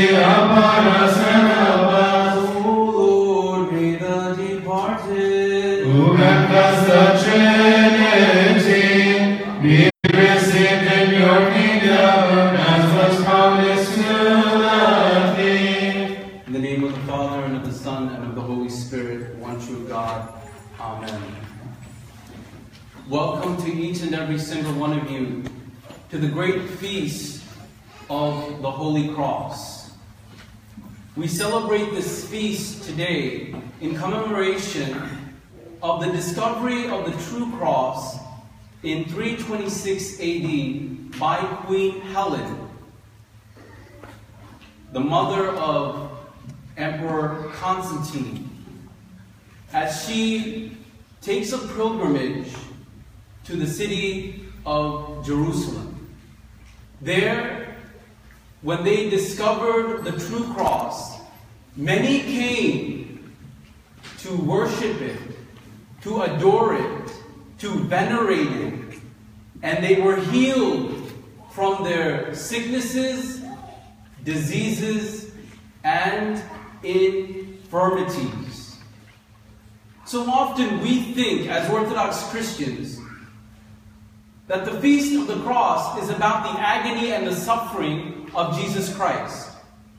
to thee. In the name of the Father, and of the Son, and of the Holy Spirit, one true God. Amen. Welcome to each and every single one of you to the great feast of the Holy Cross. We celebrate this feast today in commemoration of the discovery of the true cross in 326 AD by Queen Helen, the mother of Emperor Constantine, as she takes a pilgrimage to the city of Jerusalem. There, when they discovered the true cross, many came to worship it, to adore it, to venerate it, and they were healed from their sicknesses, diseases, and infirmities. So often we think, as Orthodox Christians, that the Feast of the Cross is about the agony and the suffering of Jesus Christ.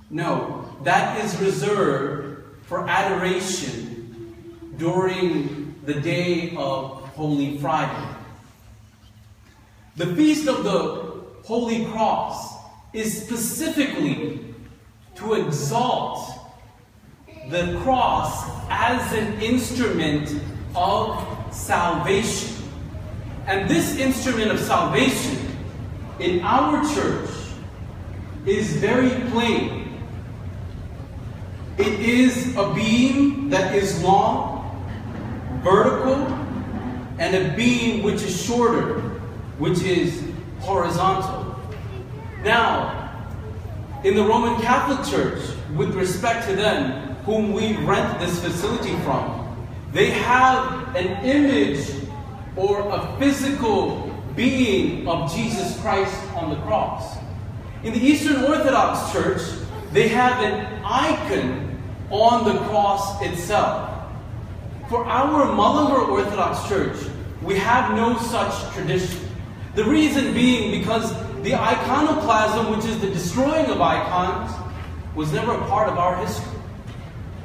No, that is reserved for adoration during the day of Holy Friday. The Feast of the Holy Cross is specifically to exalt the cross as an instrument of salvation. And this instrument of salvation in our church is very plain. It is a beam that is long, vertical, and a beam which is shorter, which is horizontal. Now, in the Roman Catholic Church, with respect to them whom we rent this facility from, they have an image or a physical being of Jesus Christ on the cross. In the Eastern Orthodox Church, they have an icon on the cross itself. For our Malankara Orthodox Church, we have no such tradition. The reason being because the iconoclasm, which is the destroying of icons, was never a part of our history.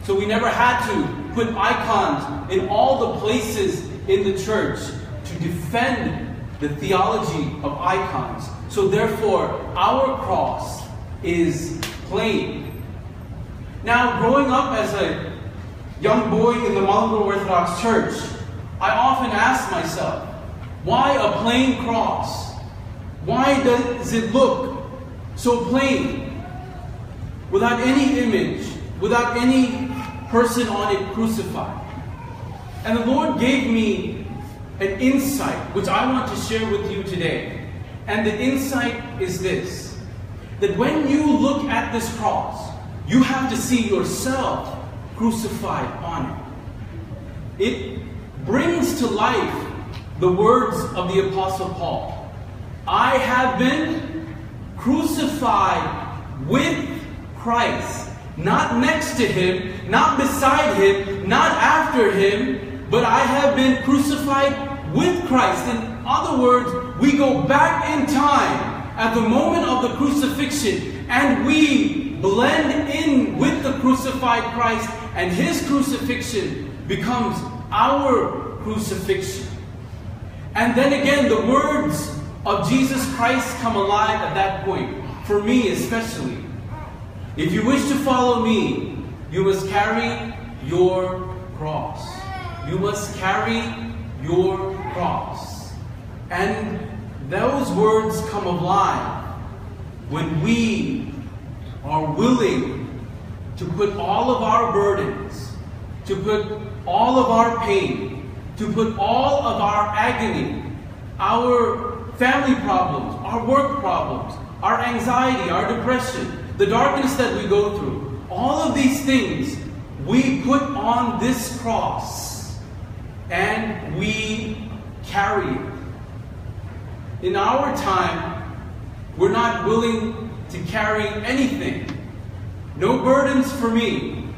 So we never had to put icons in all the places in the church to defend the theology of icons. So therefore, our cross is plain. Now, growing up as a young boy in the Malankara Orthodox Church, I often ask myself, why a plain cross? Why does it look so plain? Without any image, without any person on it crucified. And the Lord gave me an insight which I want to share with you today. And the insight is this that when you look at this cross, you have to see yourself crucified on it. It brings to life the words of the Apostle Paul I have been crucified with Christ. Not next to him, not beside him, not after him, but I have been crucified with Christ. In other words, we go back in time at the moment of the crucifixion and we blend in with the crucified Christ, and his crucifixion becomes our crucifixion. And then again, the words of Jesus Christ come alive at that point, for me especially. If you wish to follow me, you must carry your cross. You must carry your cross. And those words come alive when we are willing to put all of our burdens, to put all of our pain, to put all of our agony, our family problems, our work problems, our anxiety, our depression, the darkness that we go through, all of these things we put on this cross and we carry it. In our time, we're not willing to carry anything No burdens for me,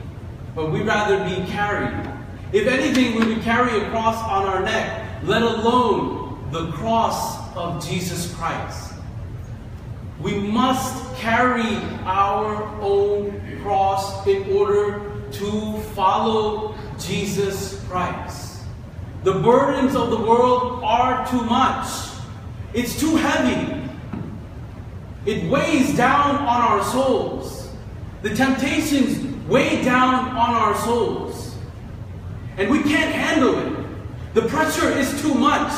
but we'd rather be carried. If anything, we would carry a cross on our neck, let alone the cross of Jesus Christ. We must carry our own cross in order to follow Jesus Christ. The burdens of the world are too much. It's too heavy. It weighs down on our souls. The temptations weigh down on our souls. And we can't handle it. The pressure is too much.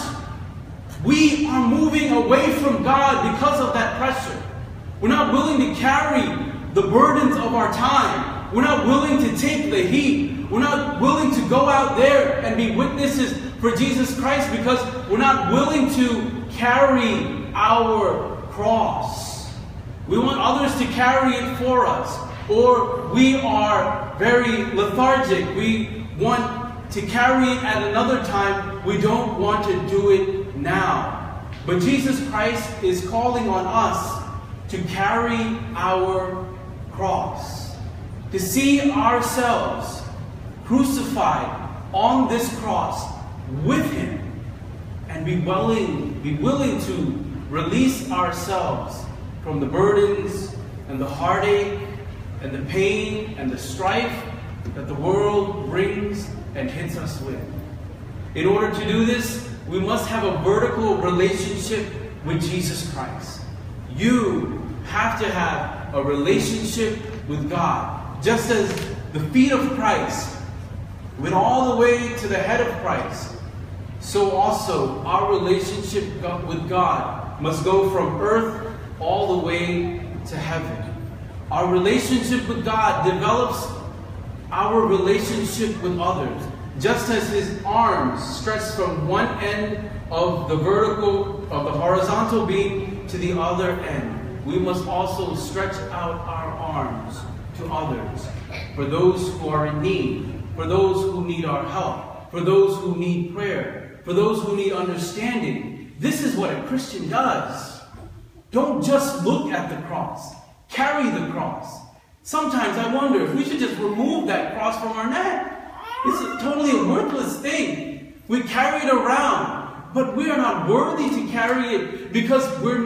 We are moving away from God because of that pressure. We're not willing to carry the burdens of our time. We're not willing to take the heat. We're not go out there and be witnesses for Jesus Christ because we're not willing to carry our cross. We want others to carry it for us. Or we are very lethargic. We want to carry it at another time. We don't want to do it now. But Jesus Christ is calling on us to carry our cross, to see ourselves crucified on this cross with Him, and be willing, be willing to release ourselves from the burdens and the heartache and the pain and the strife that the world brings and hits us with. In order to do this, we must have a vertical relationship with Jesus Christ. You have to have a relationship with God. Just as the feet of Christ went all the way to the head of Christ, so also our relationship with God must go from earth all the way to heaven. Our relationship with God develops our relationship with others, just as his arms stretch from one end of the vertical, of the horizontal beam to the other end. We must also stretch out our arms to others, for those who are in need, for those who need our help, for those who need prayer, for those who need understanding. This is what a Christian does. Don't just look at the cross. Carry the cross. Sometimes I wonder if we should just remove that cross from our neck. It's a totally a worthless thing. We carry it around, but we are not worthy to carry it because we're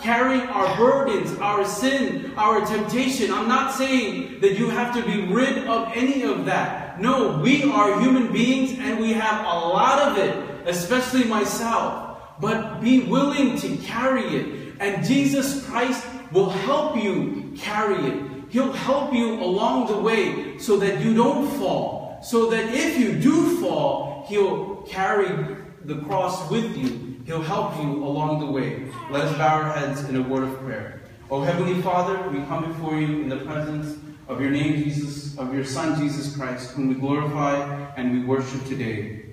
carrying our burdens, our sin, our temptation. I'm not saying that you have to be rid of any of that. No, we are human beings and we have a lot of it, especially myself. But be willing to carry it. And Jesus Christ will help you carry it. He'll help you along the way so that you don't fall. So that if you do fall, He'll carry the cross with you. He'll help you along the way. Let us bow our heads in a word of prayer. O Heavenly Father, we come before you in the presence of your name, Jesus, of your Son, Jesus Christ, whom we glorify and we worship today.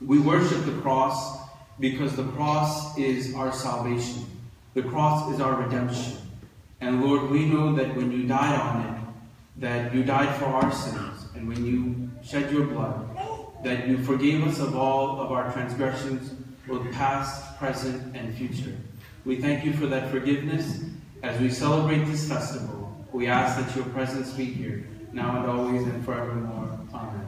We worship the cross because the cross is our salvation. The cross is our redemption. And Lord, we know that when you died on it, that you died for our sins, and when you shed your blood, that you forgave us of all of our transgressions, both past, present, and future. We thank you for that forgiveness. As we celebrate this festival, we ask that your presence be here, now and always and forevermore. Amen.